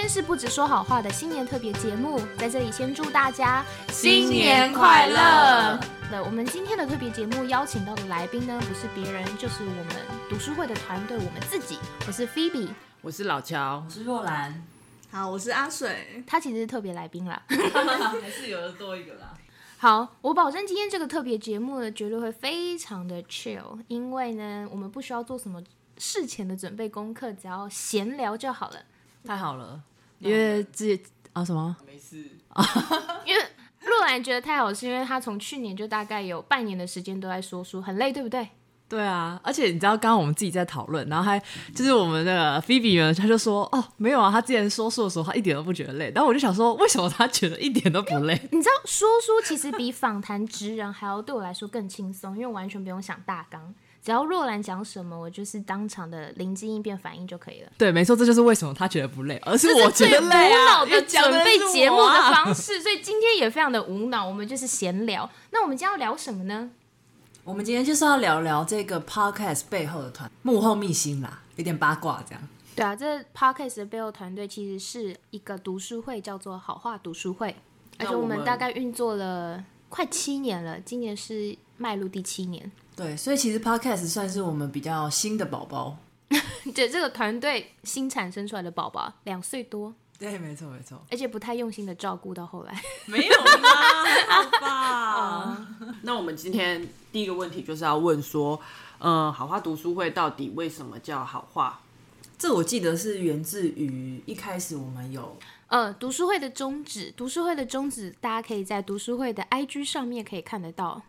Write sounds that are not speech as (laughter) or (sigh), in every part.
天是不止说好话的新年特别节目，在这里先祝大家新年快乐！那我们今天的特别节目邀请到的来宾呢，不是别人，就是我们读书会的团队，我们自己。我是 Phoebe，我是老乔，我是若兰，好，我是阿水，他其实是特别来宾啦，(laughs) 还是有的多一个啦。好，我保证今天这个特别节目呢，绝对会非常的 chill，因为呢，我们不需要做什么事前的准备功课，只要闲聊就好了。太好了，因为自己啊什么没事啊，(laughs) 因为若兰觉得太好，是因为她从去年就大概有半年的时间都在说书，很累，对不对？对啊，而且你知道，刚刚我们自己在讨论，然后还就是我们那个菲比呢，他就说哦，没有啊，他之前说书的时候，他一点都不觉得累。然后我就想说，为什么他觉得一点都不累？(laughs) 你知道，说书其实比访谈职人还要对我来说更轻松，因为完全不用想大纲，只要若兰讲什么，我就是当场的灵机应变反应就可以了。对，没错，这就是为什么他觉得不累，而是我觉得累啊。脑的准备节目的方。方式，所以今天也非常的无脑，我们就是闲聊。那我们今天要聊什么呢？我们今天就是要聊聊这个 podcast 背后的团幕后秘辛啦，有点八卦这样。对啊，这 podcast 的背后团队其实是一个读书会，叫做好话读书会，而且我们大概运作了快七年了，今年是迈入第七年。对，所以其实 podcast 算是我们比较新的宝宝。(laughs) 对，这个团队新产生出来的宝宝两岁多，(laughs) 对，没错没错。而且不太用心的照顾到后来。(laughs) 没有啦，好吧。那我们今天第一个问题就是要问说，呃，好话读书会到底为什么叫好话？这我记得是源自于一开始我们有呃，读书会的宗旨，读书会的宗旨，大家可以在读书会的 IG 上面可以看得到。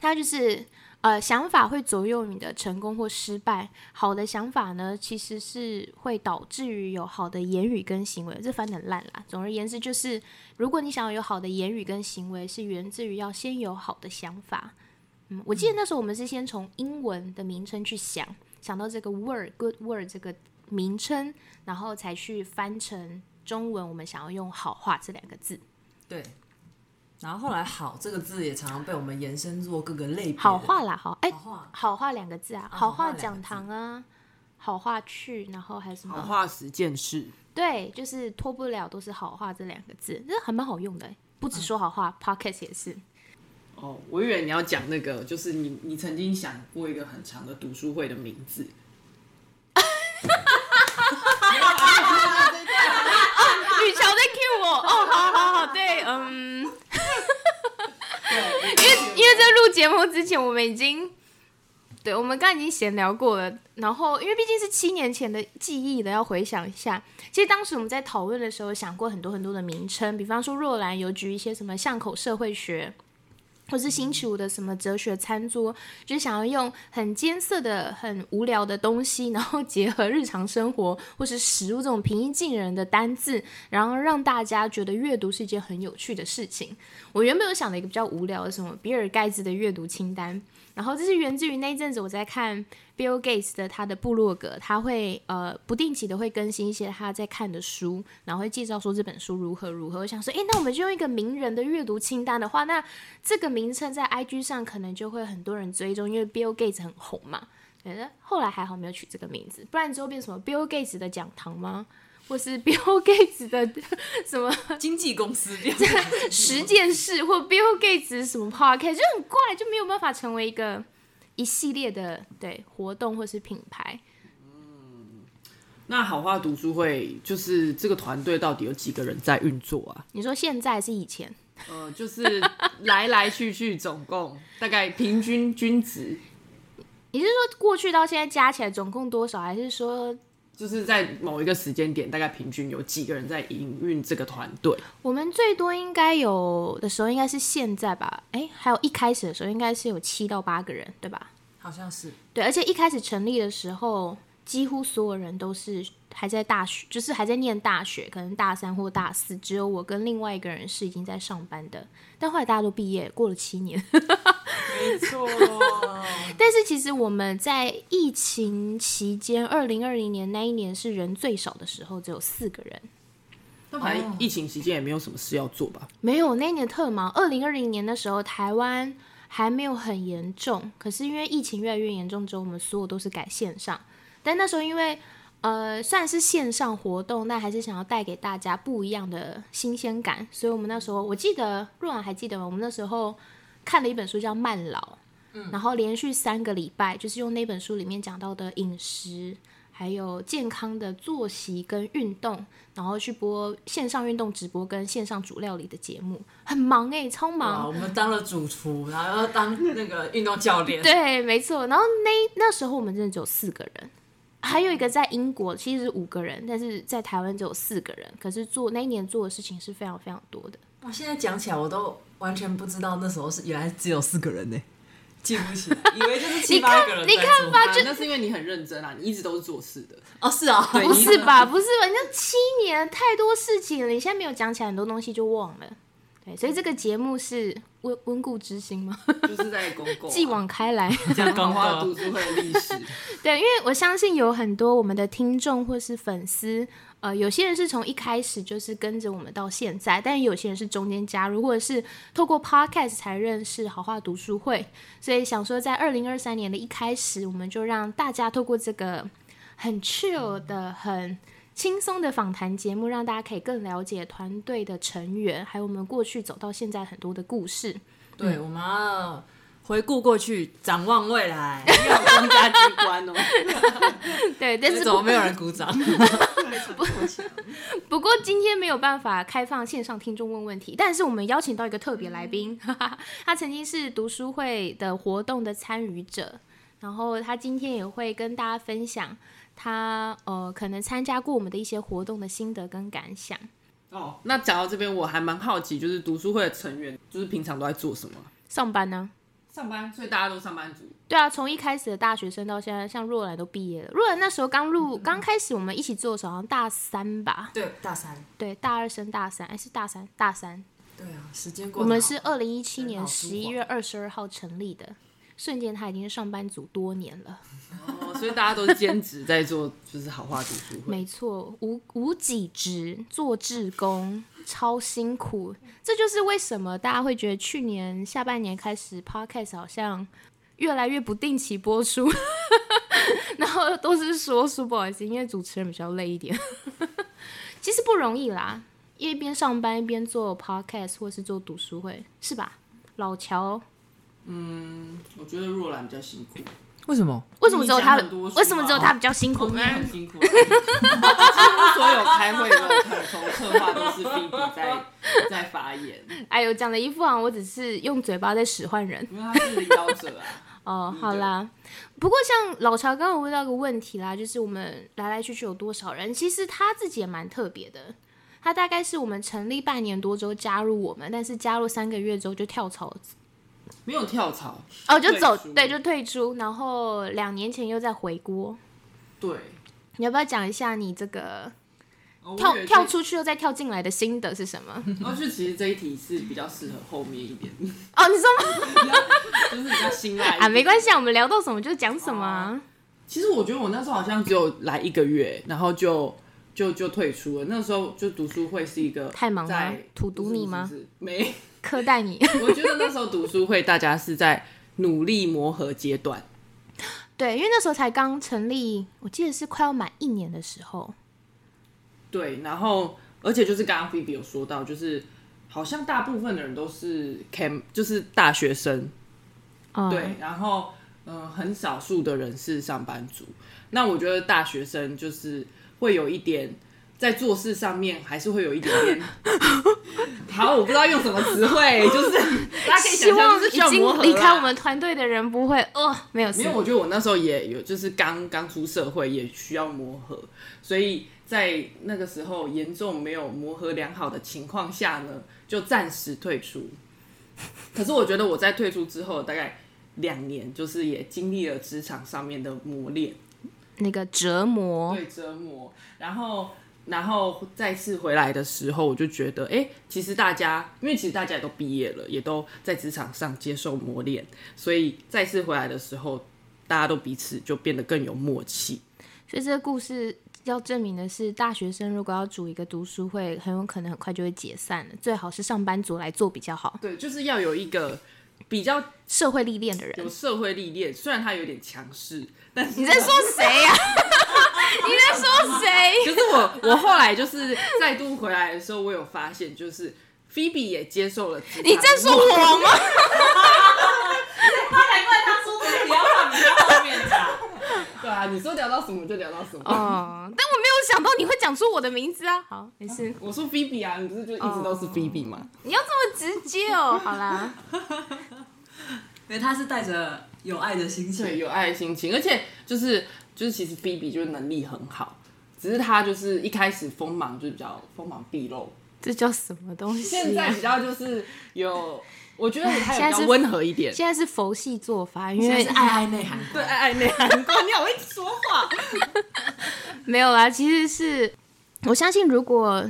它就是呃，想法会左右你的成功或失败。好的想法呢，其实是会导致于有好的言语跟行为。这翻得很烂啦。总而言之，就是如果你想要有好的言语跟行为，是源自于要先有好的想法。嗯，我记得那时候我们是先从英文的名称去想，想到这个 word good word 这个名称，然后才去翻成中文。我们想要用好话这两个字，对，然后后来“好”这个字也常常被我们延伸做各个类别好话啦，好哎，好话好话两个字啊，啊好好话讲堂啊，好话去，然后还有什么？好话十件事，对，就是脱不了都是好话这两个字，这还蛮好用的欸。不止说好话、，Pocket 也是。哦，我以为你要讲那个，就是你你曾经想过一个很长的读书会的名字，(laughs) 雨乔在 cue 我，哦，好好好，对，嗯，因为在录节目之前，我们已经，对，我们刚刚已经闲聊过了，然后因为毕竟是七年前的记忆了，要回想一下，其实当时我们在讨论的时候想过很多很多的名称，比方说若兰有举一些什么巷口社会学。或是星期五的什么哲学餐桌，就想要用很艰涩的、很无聊的东西，然后结合日常生活或是食物这种平易近人的单字，然后让大家觉得阅读是一件很有趣的事情。我原本有想了一个比较无聊的什么比尔盖茨的阅读清单，然后这是源自于那一阵子我在看 Bill Gates 的他的部落格，他会呃不定期的会更新一些他在看的书，然后会介绍说这本书如何如何。我想说，诶，那我们就用一个名人的阅读清单的话，那这个名称在 IG 上可能就会很多人追踪，因为 Bill Gates 很红嘛。反正后来还好没有取这个名字，不然之后变什么 Bill Gates 的讲堂吗？或是 (laughs) Bill Gates 的什么经纪公司这样十件事，或 Bill Gates 什么 podcast 就很怪，就没有办法成为一个一系列的对活动或是品牌。那好话读书会就是这个团队到底有几个人在运作啊？你说现在是以前？呃，就是来来去去总共大概平均均值，(laughs) 你是说过去到现在加起来总共多少？还是说就是在某一个时间点大概平均有几个人在营运这个团队？我们最多应该有的时候应该是现在吧？哎，还有一开始的时候应该是有七到八个人，对吧？好像是对，而且一开始成立的时候，几乎所有人都是还在大学，就是还在念大学，可能大三或大四，只有我跟另外一个人是已经在上班的。但后来大家都毕业，过了七年。(laughs) 没错，(laughs) 但是其实我们在疫情期间，二零二零年那一年是人最少的时候，只有四个人。那反正疫情期间也没有什么事要做吧？没有，那一年特忙。二零二零年的时候，台湾还没有很严重，可是因为疫情越来越严重之后，我们所有都是改线上。但那时候因为呃，算是线上活动，但还是想要带给大家不一样的新鲜感。所以我们那时候，我记得若兰还记得吗？我们那时候看了一本书叫《慢老》，嗯然后连续三个礼拜，就是用那本书里面讲到的饮食，还有健康的作息跟运动，然后去播线上运动直播跟线上煮料理的节目，很忙哎、超忙。我们当了主厨，然后当那个运动教练，对，没错。然后那那时候我们真的只有四个人，还有一个在英国其实是五个人，但是在台湾只有四个人。可是做那一年做的事情是非常非常多的。我现在讲起来，我都完全不知道那时候是原来只有四个人呢，记不起来，以为就是七八个人在你看做吧就那是因为你很认真啊，你一直都是做事的。哦，是啊，对不是吧？不是吧？你这七年太多事情了，你现在没有讲起来，很多东西就忘了。对，所以这个节目是温温故知新吗？(laughs) 就是在公共、继往开来。讲 (laughs) 好话读书会的历史，(laughs) 对，因为我相信有很多我们的听众或是粉丝，呃，有些人是从一开始就是跟着我们到现在，但有些人是中间加入，或者是透过 podcast 才认识好话读书会。所以想说，在二零二三年的一开始，我们就让大家透过这个很 chill 的、很轻松的访谈节目，让大家可以更了解团队的成员，还有我们过去走到现在很多的故事。对，我们要回顾过去，展望未来。(laughs) 要有公家机关哦。(laughs) 对，但是怎么没有人鼓掌？(laughs) 不过今天没有办法开放线上听众问问题，但是我们邀请到一个特别来宾，他曾经是读书会的活动的参与者，然后他今天也会跟大家分享他呃可能参加过我们的一些活动的心得跟感想。哦，那讲到这边，我还蛮好奇，就是读书会的成员，就是平常都在做什么？上班呢？上班，所以大家都上班族。对啊，从一开始的大学生到现在，像若兰都毕业了。若兰那时候刚入，刚开始我们一起做的时候，好像大三吧？对，大三。对，大二升大三，哎，是大三，大三。对啊，时间过我。们是二零一七年十一月二十二号成立的，瞬间他已经是上班族多年了。哦，所以大家都是兼职在做，就是好话读书会。(laughs) 没错，无无己职做志工，超辛苦。这就是为什么大家会觉得去年下半年开始 podcast 好像越来越不定期播出，(laughs) 然后都是说书，不好意思，因为主持人比较累一点。(laughs) 其实不容易啦，一边上班一边做 podcast 或是做读书会，是吧？老乔，嗯我觉得若兰比较辛苦，为什么？为什么只有他很多？为什么只有他比较辛苦我呢？们很辛苦。(laughs) 几乎所有开会的统筹策划都是 Phoebe 在 (laughs) 在发言，哎呦，讲的一副好像我只是用嘴巴在使唤人。因为他是领导者啊。(laughs) 哦，好啦。不过像老乔刚刚有问到一个问题啦，就是我们来来去去有多少人？其实他自己也蛮特别的。他大概是我们成立半年多之后加入我们，但是加入三个月之后就跳槽，没有跳槽哦，就走，对，就退出，然后两年前又再回锅。对，你要不要讲一下你这个哦跳跳出去又再跳进来的心得是什么？然 (laughs) 后就其实这一题是比较适合后面一点，哦，你说吗？(laughs) 就是比较辛辣一点啊，没关系啊，我们聊到什么就讲什么啊。其实我觉得我那时候好像只有来一个月，然后就就就退出了。那时候就读书会是一个太忙吗在荼毒你吗？没，苛待你。(laughs) 我觉得那时候读书会大家是在努力磨合阶段。(laughs) 对，因为那时候才刚成立，我记得是快要满一年的时候。对，然后而且就是刚刚菲比有说到，就是好像大部分的人都是 cam，就是大学生，嗯、对，然后嗯、呃很少数的人是上班族。那我觉得大学生就是会有一点在做事上面还是会有一点点，(laughs) 好，我不知道用什么词汇，就是大家可以希想象，就是望已需要磨合经离开我们团队的人不会哦，没有事因为我觉得我那时候也有，就是刚刚出社会，也需要磨合，所以在那个时候严重没有磨合良好的情况下呢，就暂时退出。可是我觉得我在退出之后，大概两年，就是也经历了职场上面的磨练，那个折磨。对折磨，然后。然后再次回来的时候，我就觉得，哎，其实大家，因为其实大家也都毕业了，也都在职场上接受磨练，所以再次回来的时候，大家都彼此就变得更有默契。所以这个故事要证明的是，大学生如果要组一个读书会，很有可能很快就会解散了。最好是上班族来做比较好，对，就是要有一个比较社会历练的人有。社会历练，虽然他有点强势，但是你在说谁呀、(laughs) 你在说谁？可是我我后来就是再度回来的时候，我有发现，就是菲比也接受了你在说我吗？(laughs) (laughs) 难怪他说这个你要放你在后面讲。(laughs) 对啊，你说聊到什么就聊到什么。哦，但我没有想到你会讲出我的名字啊。好，没事，(laughs) 我说菲比啊，你不是就一直都是菲比吗？你要这么直接哦。(laughs) 好啦，因为他是带着有爱的心情，对，有爱的心情，而且就是就是其实菲比就是能力很好，只是他就是一开始锋芒就比较锋芒毕露，这叫什么东西、啊？现在比较就是有，我觉得他现在是也比较温和一点。现在是佛系做法，因为是爱爱内涵。对，爱爱内涵过，你好会说话。(laughs) 没有啦，其实是我相信，如果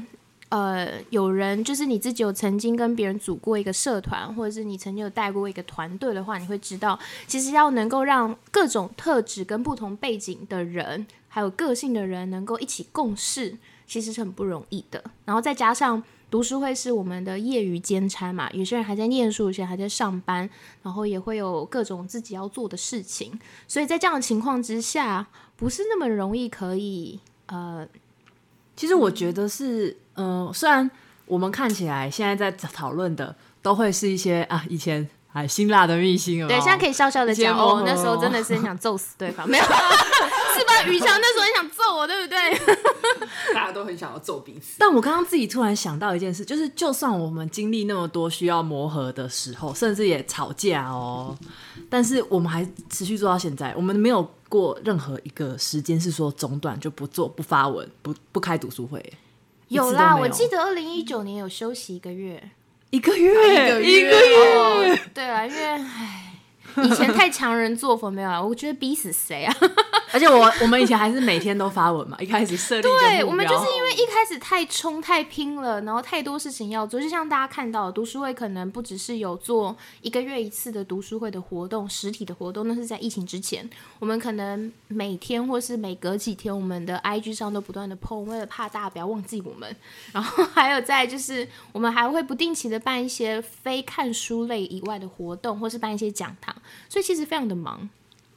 呃有人就是你自己有曾经跟别人组过一个社团，或者是你曾经有带过一个团队的话，你会知道，其实要能够让各种特质跟不同背景的人，还有个性的人能够一起共事，其实是很不容易的。然后再加上。读书会是我们的业余兼差嘛，有些人还在念书，有些人还在上班，然后也会有各种自己要做的事情，所以在这样的情况之下，不是那么容易可以呃其实我觉得是，嗯、虽然我们看起来现在在讨论的都会是一些啊，以前哎辛辣的秘辛有没对，现在可以笑笑的讲哦，那时候真的是很想揍死对方，没有，(laughs) 是吧？宇强那时候很想揍我，对不对？(laughs) 大家都很想要揍彼此。但我刚刚自己突然想到一件事，就是就算我们经历那么多需要磨合的时候，甚至也吵架哦，但是我们还持续做到现在，我们没有过任何一个时间是说中断就不做、不发文、不不开读书会。有啦，我记得二零一九年有休息一个月。一个月，一个月，哦，对啊，因为唉，(laughs) 以前太强人做佛没有啊，我觉得逼死谁啊？(laughs) 而且我我们以前还是每天都发文嘛，一开始设立对，我们就是因为一开始太冲太拼了，然后太多事情要做，就像大家看到的，读书会可能不只是有做一个月一次的读书会的活动，实体的活动，那是在疫情之前，我们可能每天或是每隔几天，我们的 IG 上都不断的 po，为了怕大家不要忘记我们，(laughs) 然后还有在就是我们还会不定期的办一些非看书类以外的活动，或是办一些讲堂，所以其实非常的忙。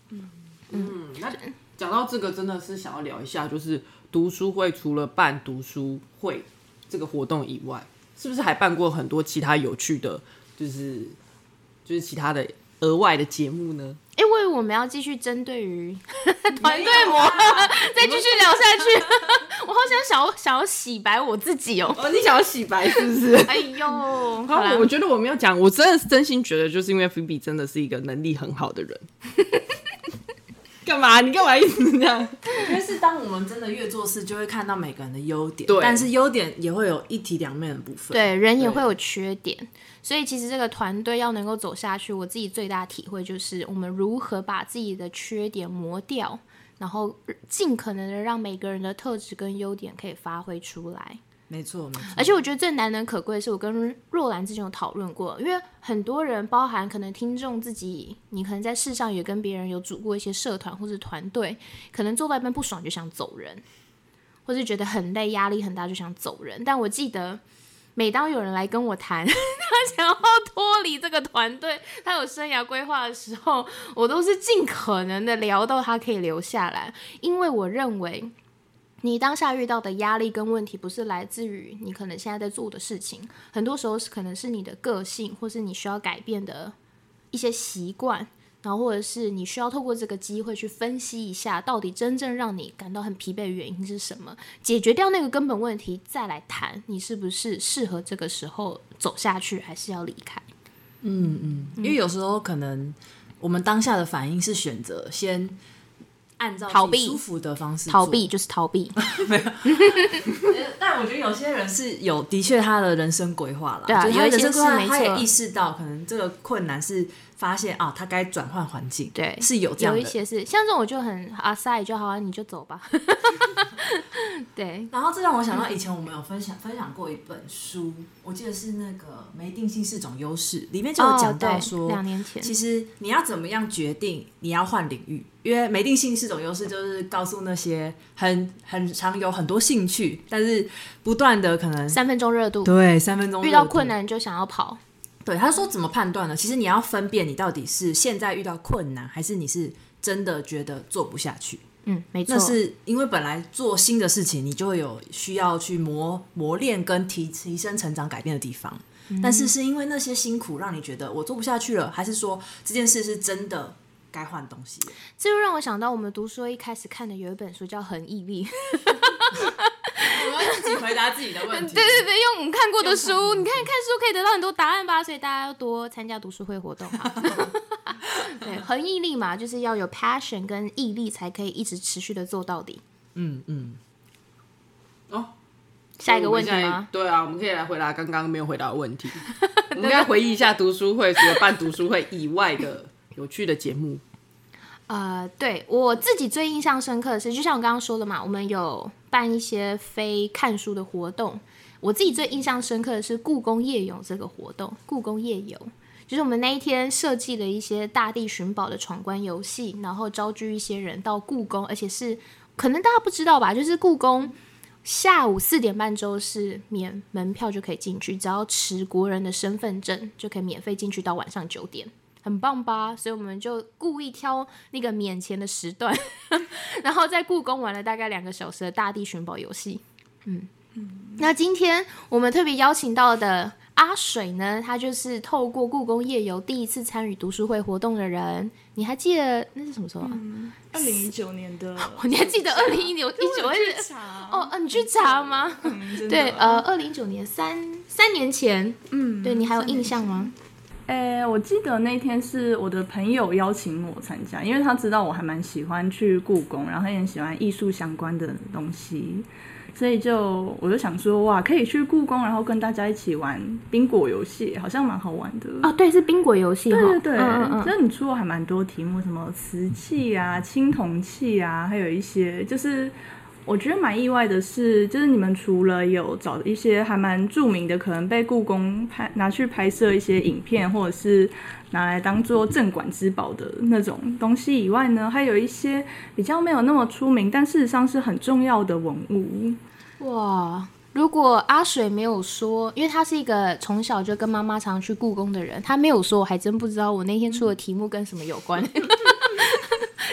嗯嗯，那讲到这个，真的是想要聊一下，就是读书会除了办读书会这个活动以外，是不是还办过很多其他有趣的，就是就是其他的额外的节目呢？哎，我以为我们要继续针对于 (laughs) 团队磨合，(laughs) 再继续聊下去。(laughs) 我好想想要想要洗白我自己哦。哦，你想要洗白是不是？哎呦，好好，啦我觉得我没有讲，我真的是真心觉得，就是因为菲比真的是一个能力很好的人。干嘛？你干嘛一直这样？因为是当我们真的越做事，就会看到每个人的优点，对但是优点也会有一体两面的部分。，对人也会有缺点，所以其实这个团队要能够走下去，我自己最大体会就是我们如何把自己的缺点磨掉，然后尽可能的让每个人的特质跟优点可以发挥出来。没错，没错。而且我觉得最难能可贵的是，我跟若兰之前有讨论过，因为很多人，包含可能听众自己，你可能在世上也跟别人有组过一些社团或者团队，可能做到一半不爽就想走人，或是觉得很累、压力很大就想走人。但我记得，每当有人来跟我谈 (laughs) 他想要脱离这个团队，他有生涯规划的时候，我都是尽可能的聊到他可以留下来，因为我认为。你当下遇到的压力跟问题，不是来自于你可能现在在做的事情，很多时候是可能是你的个性，或是你需要改变的一些习惯，然后或者是你需要透过这个机会去分析一下，到底真正让你感到很疲惫的原因是什么，解决掉那个根本问题，再来谈你是不是适合这个时候走下去，还是要离开。嗯嗯因为有时候可能我们当下的反应是选择先按照逃避舒服的方式逃避就是逃避 (laughs) (laughs) 但我觉得有些人是有的确他的人生规划了，对啊就是他的人生规划，有一些是他也意识到可能这个困难是发现啊，他该转换环境，对，是有这样的。有一些是像这种我就很阿塞就好啊，你就走吧。(laughs) 对，然后这让我想到以前我们有分享分享过一本书，我记得是那个没定性是种优势，里面就有讲到说，两年前其实你要怎么样决定你要换领域，因为没定性是种优势，就是告诉那些很很常有很多兴趣，但是不断的可能三分钟热度，对三分钟遇到困难就想要跑。对，他说怎么判断呢？其实你要分辨你到底是现在遇到困难，还是你是真的觉得做不下去。嗯，没错，那是因为本来做新的事情，你就会有需要去磨磨练跟提提升、成长、改变的地方。但是是因为那些辛苦让你觉得我做不下去了，还是说这件事是真的该换东西？这就让我想到我们读书会一开始看的有一本书叫《恒毅力》，(laughs) 我们自己回答自己的问题。对对对，用我们看过的书，你看看书可以得到很多答案吧，所以大家要多参加读书会活动啊。(laughs) 对，恒毅力嘛，就是要有 passion 跟毅力，才可以一直持续的做到底。嗯嗯，哦，下一个问题吗？对啊，我们可以来回答刚刚没有回答的问题。(laughs) 我们应该回忆一下读书会，除了办读书会以外的有趣的节目。呃，对我自己最印象深刻的是，就像我刚刚说的嘛，我们有办一些非看书的活动。我自己最印象深刻的是故宫夜游这个活动，故宫夜游。就是我们那一天设计了一些大地寻宝的闯关游戏，然后招聚一些人到故宫，而且是可能大家不知道吧，就是故宫下午四点半之后是免门票就可以进去，只要持国人的身份证就可以免费进去到晚上九点。很棒吧？所以我们就故意挑那个免钱的时段，(laughs) 然后在故宫玩了大概两个小时的大地寻宝游戏。嗯，那今天我们特别邀请到的阿水呢，他就是透过故宫夜游第一次参与读书会活动的人。你还记得那是什么时候啊？二零一九年的，(laughs) 你还记得二零一九一九还是？查哦，呃，你去查吗？嗯对，呃，二零一九年三三年前，嗯，对你还有印象吗？诶、我记得那天是我的朋友邀请我参加，因为他知道我还蛮喜欢去故宫，然后他也很喜欢艺术相关的东西，所以就我就想说，哇，可以去故宫，然后跟大家一起玩宾果游戏，好像蛮好玩的。哦，对，是宾果游戏哈。对对对，嗯嗯嗯。就是你出了还蛮多题目，什么瓷器啊、青铜器啊，还有一些就是我觉得蛮意外的是，就是你们除了有找一些还蛮著名的，可能被故宫拍拿去拍摄一些影片，或者是拿来当做镇馆之宝的那种东西以外呢，还有一些比较没有那么出名，但事实上是很重要的文物。哇，如果阿水没有说，因为他是一个从小就跟妈妈常去故宫的人，他没有说，我还真不知道我那天出的题目跟什么有关。(laughs)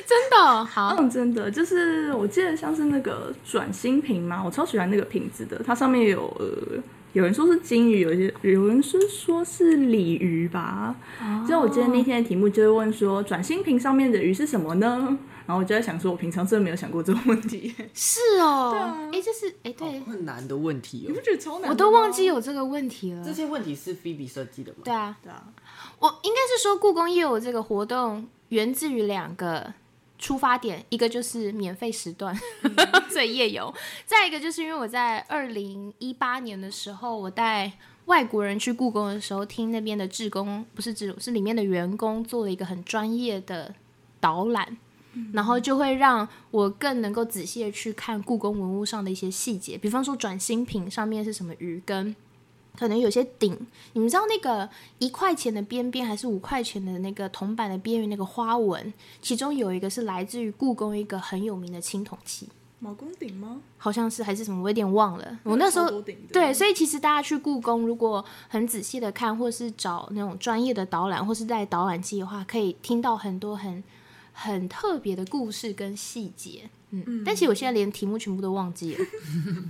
真的好，嗯，真的就是我记得像是那个转心瓶嘛，我超喜欢那个瓶子的，它上面有呃。有人说是金鱼，有些有人是说是鲤鱼吧。就我记得那天的题目就是问说，转心瓶上面的鱼是什么呢？然后我就在想说，我平常真的没有想过这个问题，是哦，对啊哎、这是哎、对，困难的问题哦你不。觉得超难？我都忘记有这个问题了这。些问题是菲比设计的吗？对啊，对啊，我应该是说故宫夜游这个活动源自于两个出发点，一个就是免费时段，(laughs) 所以夜游；再一个就是因为我在二零一八年的时候，我带外国人去故宫的时候，听那边的志工不是志工，是里面的员工做了一个很专业的导览。然后就会让我更能够仔细的去看故宫文物上的一些细节，比方说转心瓶上面是什么鱼根，可能有些顶，你们知道那个一块钱的边边还是五块钱的那个铜板的边缘那个花纹，其中有一个是来自于故宫一个很有名的青铜器，毛公鼎吗？好像是还是什么，我有点忘了。我那时候对，所以其实大家去故宫，如果很仔细的看，或是找那种专业的导览，或是在导览机的话，可以听到很多很很特别的故事跟细节。嗯，但其实我现在连题目全部都忘记了。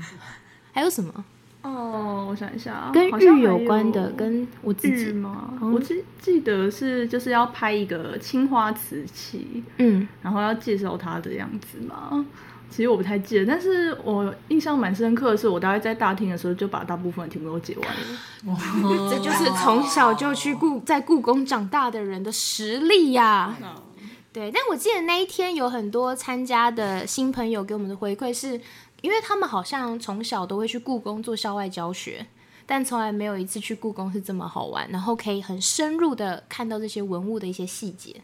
(laughs) 还有什么哦，我想一下啊，跟好像还玉有关的？跟我自玉己，吗？嗯我记记得是就是要拍一个青花瓷器，嗯，然后要介绍它的样子嘛。其实我不太记得，但是我印象蛮深刻的是，我大概在大厅的时候就把大部分的题目都解完了。(laughs) 这就是从小就去故在故宫长大的人的实力呀、对，但我记得那一天有很多参加的新朋友给我们的回馈是，因为他们好像从小都会去故宫做校外教学，但从来没有一次去故宫是这么好玩，然后可以很深入的看到这些文物的一些细节。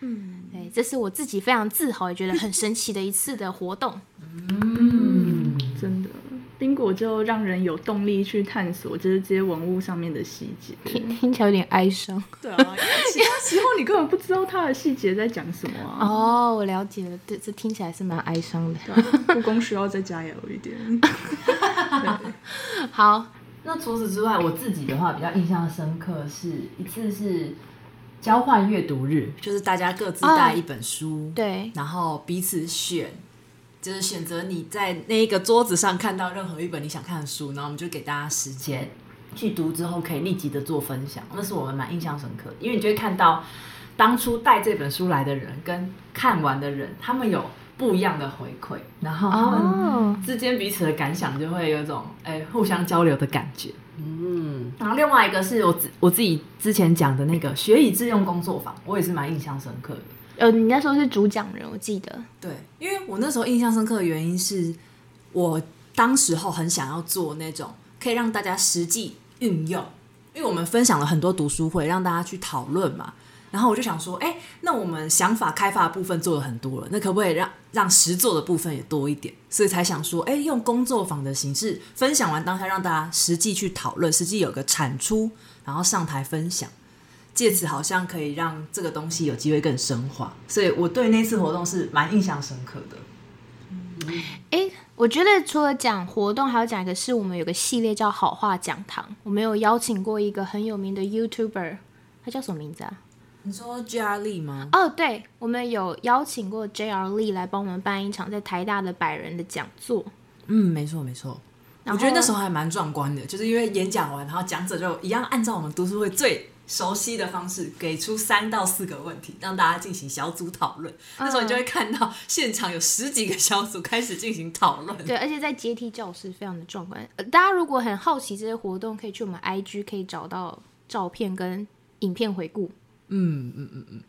嗯，对，这是我自己非常自豪，也觉得很神奇的一次的活动。嗯真的，宾果就让人有动力去探索，就是这些文物上面的细节。听听起来有点哀伤。对啊，因为其他时候你根本不知道它的细节在讲什么啊。哦，我了解了，对，这听起来是蛮哀伤的。故宫需要再加油一点。(laughs) 好，那除此之外，我自己的话比较印象深刻是一次是交换阅读日，就是大家各自带一本书，对，然后彼此选，就是选择你在那一个桌子上看到任何一本你想看的书，然后我们就给大家时间去读之后，可以立即的做分享。那是我们蛮印象深刻的，因为你就会看到当初带这本书来的人跟看完的人，他们有不一样的回馈，然后他们哦，之间彼此的感想就会有一种哎、互相交流的感觉。嗯，然后另外一个是我自我自己之前讲的那个学以致用工作坊，我也是蛮印象深刻的。呃，你那时候是主讲人，我记得。对，因为我那时候印象深刻的原因是我当时候很想要做那种可以让大家实际运用，因为我们分享了很多读书会，让大家去讨论嘛。然后我就想说，哎，那我们想法开发的部分做了很多了，那可不可以让让实做的部分也多一点？所以才想说，哎，用工作坊的形式分享完当下，让大家实际去讨论，实际有个产出，然后上台分享。借此好像可以让这个东西有机会更深化，所以我对那次活动是蛮印象深刻的。哎，我觉得除了讲活动，还要讲一个是我们有个系列叫好话讲堂，我们有邀请过一个很有名的 YouTuber，他叫什么名字啊？你说 J.R. 力吗？哦，对，我们有邀请过 J.R. Lee 来帮我们办一场在台大的百人的讲座。嗯，没错没错。我觉得那时候还蛮壮观的，就是因为演讲完，然后讲者就一样按照我们读书会最熟悉的方式，给出三到四个问题，让大家进行小组讨论。那时候你就会看到现场有十几个小组开始进行讨论。对，而且在阶梯教室非常的壮观。呃，大家如果很好奇这些活动，可以去我们 IG 可以找到照片跟影片回顾。嗯嗯嗯嗯，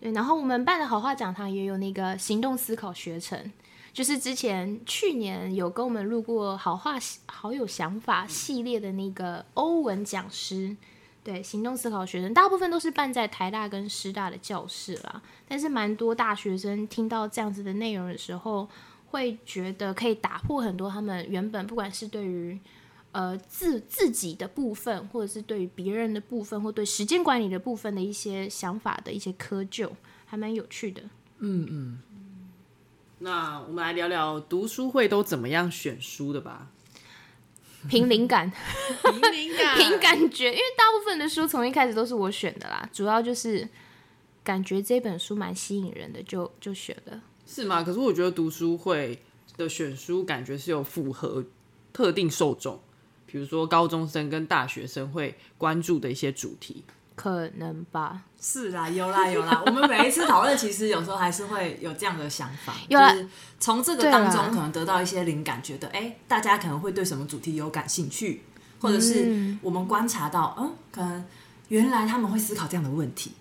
对，然后我们办的好话讲堂也有那个行动思考学程，就是之前去年有跟我们录过好话好有想法系列的那个欧文讲师。对，行动思考学生大部分都是办在台大跟师大的教室啦，但是蛮多大学生听到这样子的内容的时候，会觉得可以打破很多他们原本不管是对于呃自自己的部分，或者是对于别人的部分，或对时间管理的部分的一些想法的一些窠臼，还蛮有趣的。嗯嗯那我们来聊聊读书会都怎么样选书的吧。凭灵感，凭灵感 (laughs) 凭感觉，因为大部分的书从一开始都是我选的啦，主要就是感觉这本书蛮吸引人的，就就选了。是吗？可是我觉得读书会的选书感觉是有符合特定受众，比如说高中生跟大学生会关注的一些主题。可能吧，是啦，有啦有啦。(laughs) 我们每一次讨论，其实有时候还是会有这样的想法，就是从这个当中可能得到一些灵感，觉得哎、诶大家可能会对什么主题有感兴趣，或者是我们观察到，嗯，可能原来他们会思考这样的问题。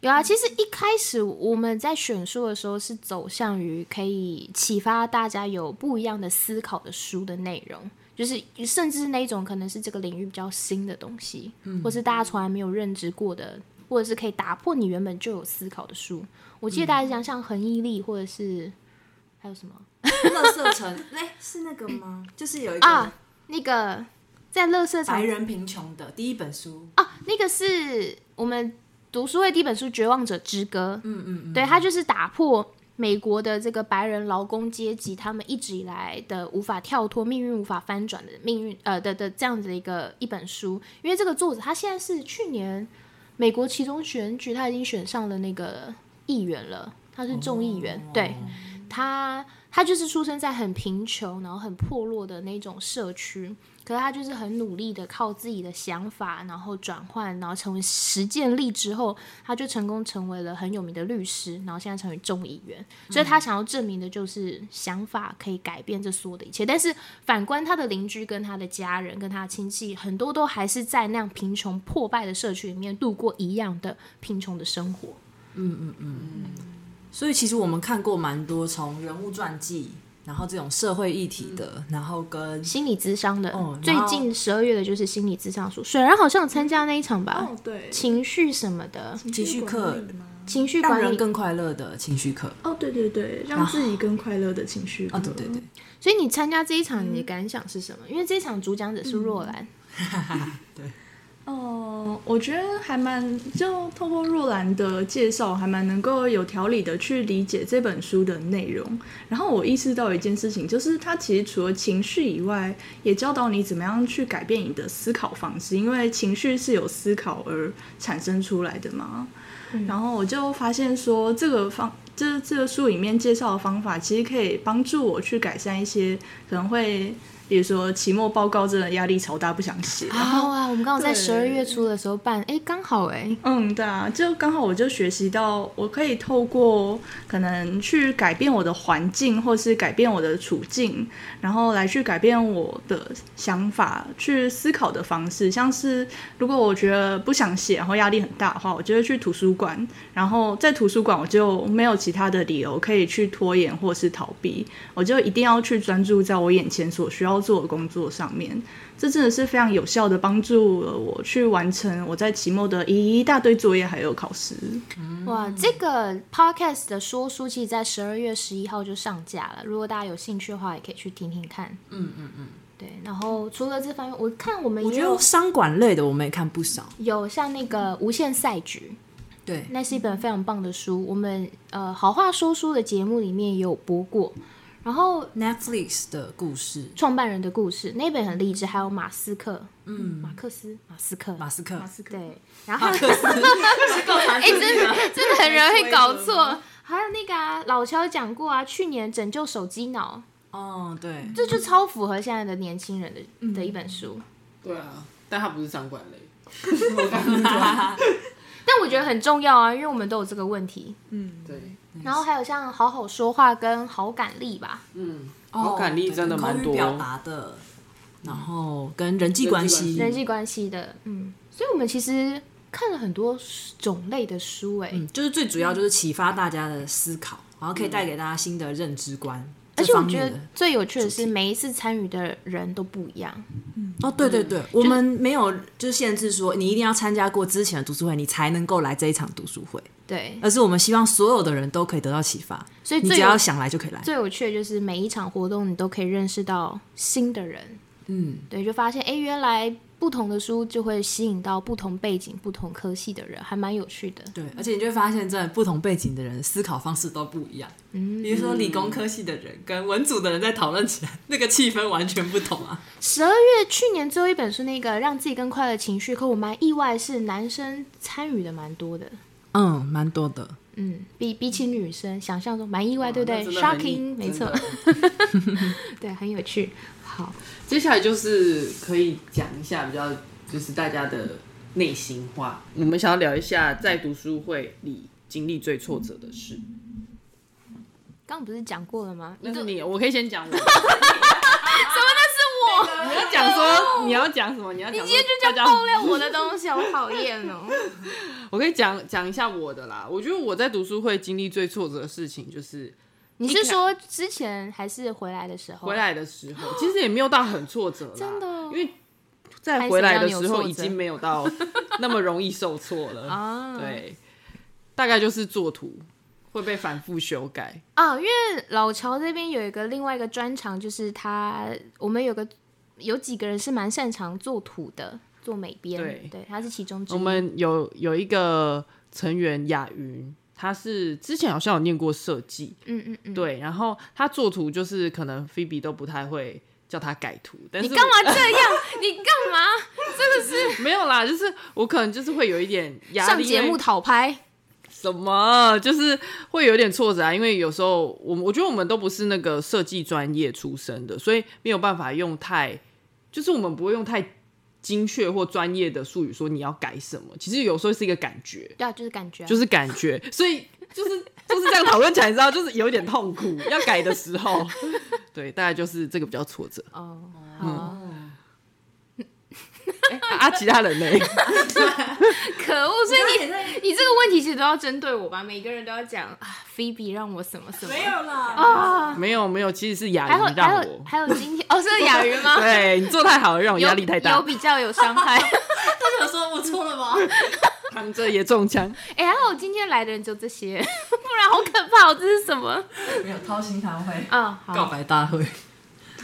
有啊。其实一开始我们在选书的时候是走向于可以启发大家有不一样的思考的书的内容。就是甚至是那种可能是这个领域比较新的东西，或是大家从来没有认知过的，或者是可以打破你原本就有思考的书。我记得大家讲像恒毅力，或者是还有什么乐色城，哎、是那个吗？就是有一个啊？那个在乐色城白人贫穷的第一本书，啊，那个是我们读书会第一本书《绝望者之歌》。嗯嗯嗯，对，它就是打破美国的这个白人劳工阶级他们一直以来的无法跳脱、命运无法翻转的命运，呃的的这样子的一个一本书。因为这个作者他现在是去年美国其中选举，他已经选上了那个议员了，他是众议员，对。他他就是出生在很贫穷，然后很破落的那种社区，可是他就是很努力的靠自己的想法，然后转换，然后成为实践力之后，他就成功成为了很有名的律师，然后现在成为众议员。所以他想要证明的就是想法可以改变这所有的一切。但是反观他的邻居、跟他的家人、跟他的亲戚，很多都还是在那样贫穷破败的社区里面度过一样的贫穷的生活。嗯嗯嗯所以其实我们看过蛮多从人物传记，然后这种社会议题的，然后跟心理咨商的，最近十二月的就是心理咨商书，水然好像有参加那一场吧，哦，对，情绪什么的，情绪课情绪让管理。更快乐的情绪课。哦，对对对，让自己更快乐的情绪哦，对对对，所以你参加这一场，你的感想是什么？因为这一场主讲者是若兰，(laughs) 哦，我觉得还蛮就透过若兰的介绍，还蛮能够有条理的去理解这本书的内容。然后我意识到一件事情，就是它其实除了情绪以外，也教导你怎么样去改变你的思考方式，因为情绪是有思考而产生出来的嘛。然后我就发现说，这个方这这个书里面介绍的方法，其实可以帮助我去改善一些可能会。比如说期末报告真的压力超大，不想写。然后啊，我们刚好在对十二月初的时候办，哎，刚好哎，嗯，对啊，就刚好我就学习到，我可以透过可能去改变我的环境，或是改变我的处境，然后来去改变我的想法，去思考的方式。像是如果我觉得不想写，然后压力很大的话，我就会去图书馆，然后在图书馆我就没有其他的理由可以去拖延或是逃避，我就一定要去专注在我眼前所需要做的工作上面。这真的是非常有效的帮助了我去完成我在期末的一一大堆作业还有考试。哇，这个 podcast 的说书其实在十二月十一号就上架了，如果大家有兴趣的话，也可以去听听看。嗯嗯嗯，对。然后除了这方面，我看我们我觉得商管类的我们也看不少。有像那个《无限赛局》，对，那是一本非常棒的书，我们呃好话说书的节目里面也有播过。然后 Netflix 的故事，创办人的故事那本很励志，还有马斯克，嗯，马克思，马斯克，马斯克，马斯克。对，然后马克思，(laughs) 哎、真的真的很容易搞错。还有那个啊，老乔讲过啊，去年拯救手机脑，哦，对，这就超符合现在的年轻人的、的一本书。对啊，但他不是掌管类。(laughs) (laughs) 但我觉得很重要啊，因为我们都有这个问题。嗯。对，然后还有像好好说话跟好感力吧，嗯，好感力真的蛮多。口语表达的，然后跟人际关系，人际关系的，嗯，所以我们其实看了很多种类的书、哎、嗯，就是最主要就是启发大家的思考，然后可以带给大家新的认知观。而且我觉得最有趣的是，每一次参与的人都不一样。嗯哦，对对对，我们没有就是限制说你一定要参加过之前的读书会，你才能够来这一场读书会，对，而是我们希望所有的人都可以得到启发，所以你只要想来就可以来。最有趣的就是每一场活动，你都可以认识到新的人。嗯，对，就发现哎，诶原来不同的书就会吸引到不同背景、不同科系的人，还蛮有趣的。对，而且你就会发现，真的不同背景的人思考方式都不一样。嗯，比如说理工科系的人跟文组的人在讨论起来，那个气氛完全不同啊。十二月去年最后一本书那个让自己更快乐情绪，可我蛮意外是男生参与的蛮多的。嗯，蛮多的。嗯，比比起女生想象中蛮意外，对不对？Shocking，没错，(laughs) 对，很有趣。好，接下来就是可以讲一下比较就是大家的内心话。我们想要聊一下在读书会里经历最挫折的事。刚刚不是讲过了吗？那是你，我可以先讲我。(laughs) 什么？那是我。你要讲说你要讲什么？你要讲你今天就这样爆料我的东西，好讨厌哦。我可以讲讲一下我的啦。我觉得我在读书会经历最挫折的事情就是你是说之前还是回来的时候？回来的时候，其实也没有到很挫折啦，真的哦因为在回来的时候已经没有到 (laughs) 那么容易受挫了。啊，对，大概就是做图会被反复修改。啊，因为老乔这边有一个另外一个专长，就是他我们有个有几个人是蛮擅长做图的，做美编，对他是其中之一。我们有有一个成员雅云，他是之前好像有念过设计，嗯嗯嗯，对，然后他做图就是可能菲比都不太会叫他改图，但是你干嘛这样？(laughs) 你干嘛？真的是没有啦，就是我可能就是会有一点压力，上节目讨拍。什么，就是会有点挫折啊，因为有时候我们我觉得我们都不是那个设计专业出身的，所以没有办法用太，就是我们不会用太精确或专业的术语说你要改什么，其实有时候是一个感觉，对啊，就是感觉啊，就是感觉，所以就是就是这样讨论起来，你知道，就是有一点痛苦，要改的时候，(laughs) 对，大概就是这个比较挫折。哦，好，啊，其他人呢？(laughs) 可恶！所以你你这个问题其实都要针对我吧？每个人都要讲啊，菲比让我什么什么，没有啦，啊，没有没有，其实是雅还有云让还有我，还有今天哦，是雅云吗？(laughs) 对你做太好了，让我有压力太大有，比较有伤害。(laughs) 他想说我错了吗？躺着也中枪。哎、还好今天来的人就这些，不然好可怕哦！这是什么？没有掏心谈会，啊，好，告白大会，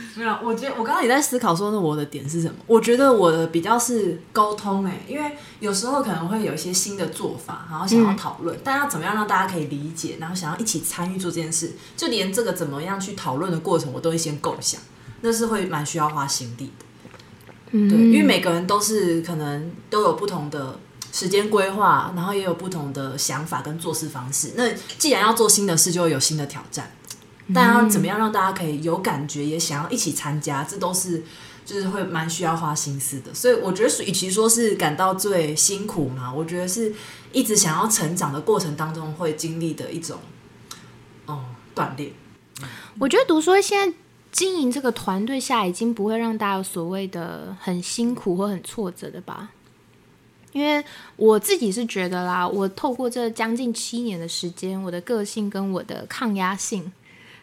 (laughs) 没有，我觉得我刚刚也在思考说，那我的点是什么？我觉得我的比较是沟通、欸，因为有时候可能会有一些新的做法，然后想要讨论，但要怎么样让大家可以理解，然后想要一起参与做这件事，就连这个怎么样去讨论的过程，我都会先构想，那是会蛮需要花心力的。嗯对，因为每个人都是可能都有不同的时间规划，然后也有不同的想法跟做事方式。那既然要做新的事，就会有新的挑战。但要怎么样让大家可以有感觉，也想要一起参加，这都是就是会蛮需要花心思的。所以我觉得，与其说是感到最辛苦嘛，我觉得是一直想要成长的过程当中会经历的一种哦锻炼。我觉得读书会现在经营这个团队下，已经不会让大家有所谓的很辛苦或很挫折的吧。因为我自己是觉得啦，我透过这将近七年的时间，我的个性跟我的抗压性，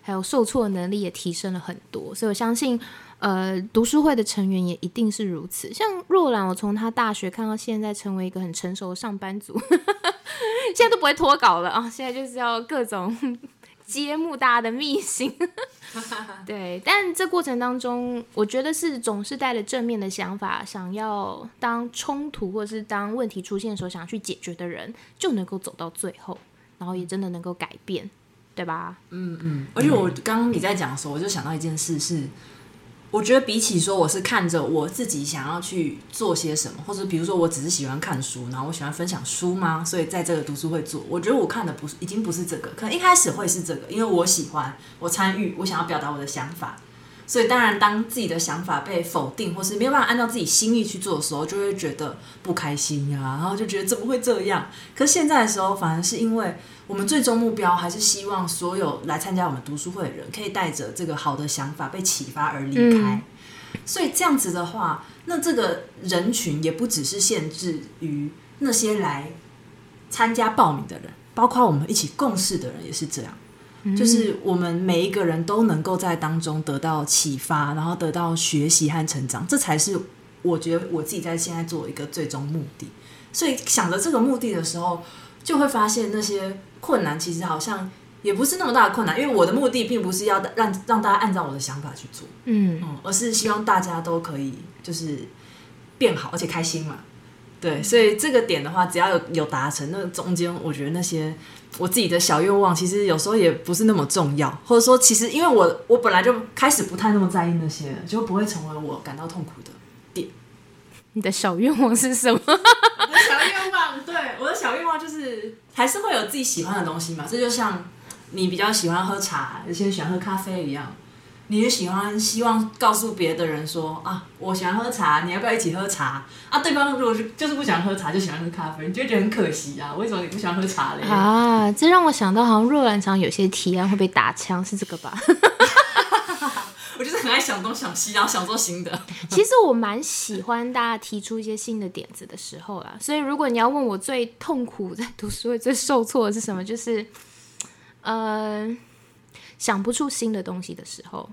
还有受挫能力也提升了很多，所以我相信，呃，读书会的成员也一定是如此。像若兰，我从他大学看到现在，成为一个很成熟的上班族，(laughs) 现在都不会脱稿了啊，现在就是要各种 (laughs) 揭幕大家的秘辛。(laughs) 对，但这过程当中，我觉得是总是带着正面的想法，想要当冲突或是当问题出现的时候，想要去解决的人，就能够走到最后，然后也真的能够改变，对吧？嗯嗯而且我刚刚你在讲的时候，我就想到一件事是，我觉得比起说我是看着我自己想要去做些什么，或者比如说我只是喜欢看书，然后我喜欢分享书吗？所以在这个读书会做，我觉得我看的不是已经不是这个，可能一开始会是这个，因为我喜欢，我参与，我想要表达我的想法。所以当然，当自己的想法被否定，或是没有办法按照自己心意去做的时候，就会觉得不开心呀、然后就觉得怎么会这样？可是现在的时候，反而是因为我们最终目标还是希望所有来参加我们读书会的人，可以带着这个好的想法被启发而离开。所以这样子的话，那这个人群也不只是限制于那些来参加报名的人，包括我们一起共事的人也是这样。就是我们每一个人都能够在当中得到启发，然后得到学习和成长，这才是我觉得我自己在现在做一个最终目的。所以想着这个目的的时候，就会发现那些困难其实好像也不是那么大的困难，因为我的目的并不是要让让大家按照我的想法去做，嗯，嗯，而是希望大家都可以就是变好，而且开心嘛。对，所以这个点的话，只要有有达成，那中间我觉得那些我自己的小愿望，其实有时候也不是那么重要，或者说，其实因为我我本来就开始不太那么在意那些，就不会成为我感到痛苦的点。你的小愿望是什么？我的小愿望，对我的小愿望就是还是会有自己喜欢的东西嘛。这就像你比较喜欢喝茶，有些人喜欢喝咖啡一样，你也喜欢希望告诉别的人说啊，我喜欢喝茶，你要不要一起喝茶？啊，对方如果是就是不喜欢喝茶，就喜欢喝咖啡，你就会觉得很可惜啊。为什么你不喜欢喝茶嘞？啊，这让我想到，好像若兰常有些提案会被打枪，是这个吧？(laughs) 我就是很爱想东想西，然后想做新的。(laughs) 其实我蛮喜欢大家提出一些新的点子的时候啦，所以如果你要问我最痛苦在读书会最受挫的是什么，就是呃想不出新的东西的时候，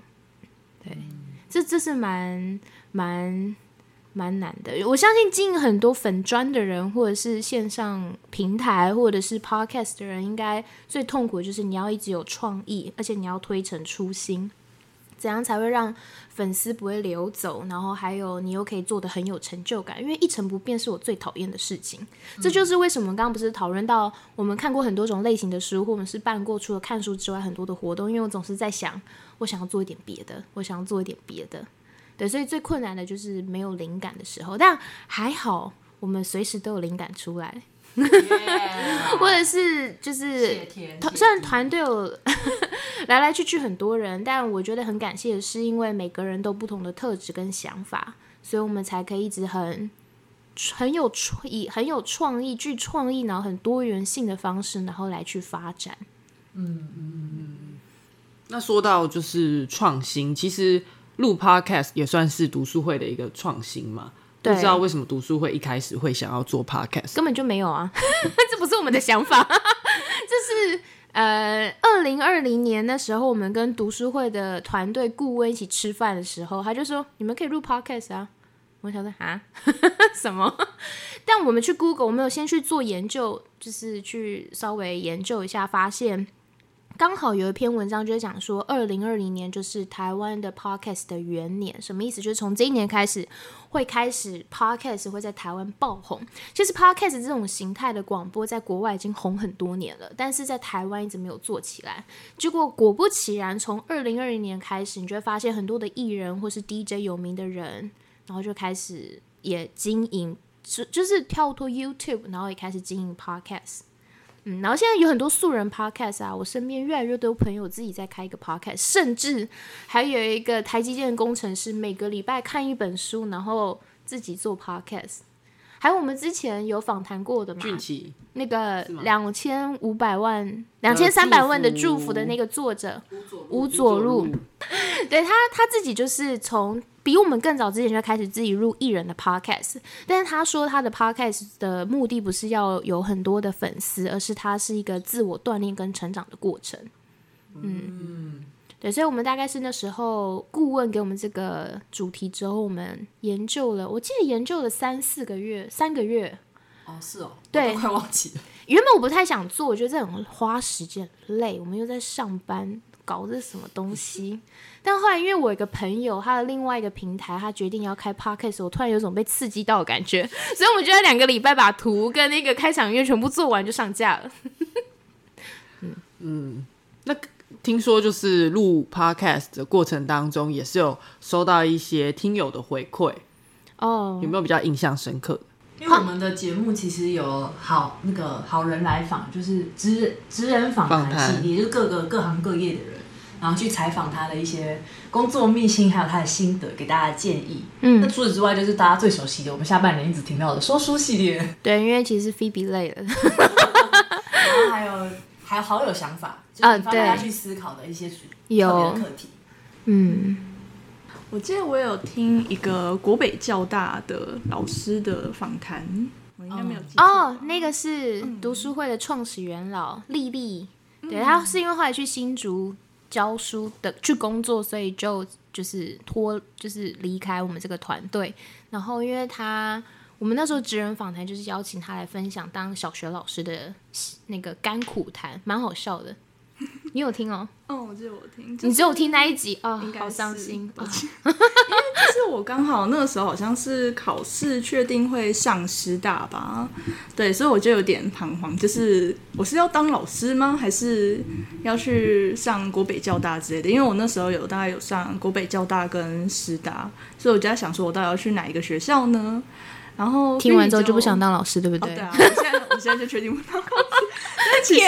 对，这这是蛮蛮蛮难的。我相信经营很多粉砖的人，或者是线上平台，或者是 podcast 的人，应该最痛苦的就是你要一直有创意，而且你要推陈出新。怎样才会让粉丝不会流走？然后还有你又可以做的很有成就感，因为一成不变是我最讨厌的事情。这就是为什么刚刚不是讨论到我们看过很多种类型的书，或者是办过除了看书之外很多的活动，因为我总是在想，我想要做一点别的，我想要做一点别的。对，所以最困难的就是没有灵感的时候，但还好我们随时都有灵感出来，(laughs) 或者是就是虽然团队有 (laughs) 来来去去很多人，但我觉得很感谢的是，因为每个人都不同的特质跟想法，所以我们才可以一直很很有创意、很有创意、具创意，然后很多元性的方式，然后来去发展。嗯嗯嗯那说到就是创新，其实录 podcast 也算是读书会的一个创新嘛。不知道为什么读书会一开始会想要做 podcast？根本就没有啊，(laughs) 这不是我们的想法，(laughs) 这是呃，二零二零年那时候，我们跟读书会的团队顾问一起吃饭的时候，他就说你们可以录 podcast 啊。我想说啊，(laughs) 什么？但我们去 Google，我们有先去做研究，就是去稍微研究一下，发现刚好有一篇文章就是讲说，二零二零年就是台湾的 podcast 的元年，什么意思？就是从这一年开始会开始 podcast 会在台湾爆红。其实 podcast 这种形态的广播在国外已经红很多年了，但是在台湾一直没有做起来。结果果不其然，从二零二零年开始，你就会发现很多的艺人或是 DJ 有名的人，然后就开始也经营，就就是跳脱 YouTube，然后也开始经营 podcast。嗯，然后现在有很多素人 podcast 啊，我身边越来越多朋友自己在开一个 podcast，甚至还有一个台积电的工程师，每个礼拜看一本书，然后自己做 podcast。还有我们之前有访谈过的嘛，俊奇那个两千五百万、两千三百万的祝福的那个作者吴佐路，(laughs) 对他他自己就是从比我们更早之前就开始自己录艺人的 podcast，但是他说他的 podcast 的目的不是要有很多的粉丝，而是他是一个自我锻炼跟成长的过程。嗯，对，所以我们大概是那时候顾问给我们这个主题之后，我们研究了，我记得研究了三四个月，三个月。哦，是哦，对快忘记了。原本我不太想做，我觉得这很花时间、累，我们又在上班，搞这什么东西。但后来因为我有一个朋友，他的另外一个平台，他决定要开 podcast，我突然有种被刺激到的感觉，所以我们就在两个礼拜把图跟那个开场音乐全部做完就上架了。(laughs) 嗯嗯那听说就是录 podcast 的过程当中，也是有收到一些听友的回馈，哦有，没有比较印象深刻的？因为我们的节目其实有好那个好人来访，就是职职人访谈系列，就是各个各行各业的人，然后去采访他的一些工作秘辛，还有他的心得，给大家建议。嗯。那嗯，除此之外，就是大家最熟悉的，我们下半年一直听到的说书系列，对，因为其实 Phoebe 累了，(laughs) 然后还有还有好有想法，就是啊引发大家去思考的一些主有。特别的课题。嗯，我记得我有听一个国北教大的老师的访谈，我应该没有记错吧哦，那个是读书会的创始元老丽丽，对，她是因为后来去新竹教书的去工作，所以就就是脱就是离开我们这个团队。然后因为她我们那时候职人访谈就是邀请她来分享当小学老师的那个甘苦谈，蛮好笑的。你有听哦？哦，我记得我听，你只有听那一集哦应，该好伤是心。抱歉 (laughs) 就是我刚好那个时候好像是考试确定会上师大吧，对，所以我就有点彷徨，就是我是要当老师吗？还是要去上国北教大之类的？因为我那时候有大概有上国北教大跟师大，所以我就在想说，我到底要去哪一个学校呢？然后听完之后就不想。想当老师，对不哦，对？对啊，我现在我现在就确定不当老师。但 (laughs) 其实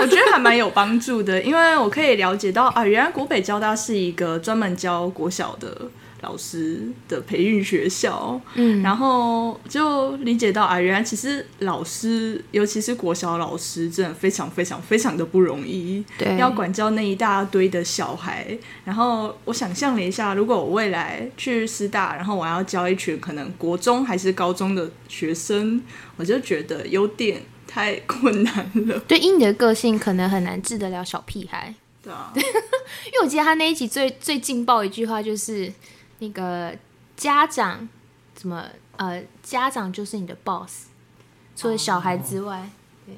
我觉得还蛮有帮助的，因为我可以了解到啊，原来国北交大是一个专门教国小的老师的培育学校。嗯，然后就理解到啊，原来其实老师，尤其是国小老师，真的非常非常非常的不容易。对，要管教那一大堆的小孩。然后我想象了一下，如果我未来去师大，然后我要教一群可能国中还是高中的学生，我就觉得有点太困难了。对，以你的个性可能很难治得了小屁孩。对啊，(laughs) 因为我记得他那一集最最劲爆一句话就是那个家长怎么呃，家长就是你的 boss，除了小孩之外，对，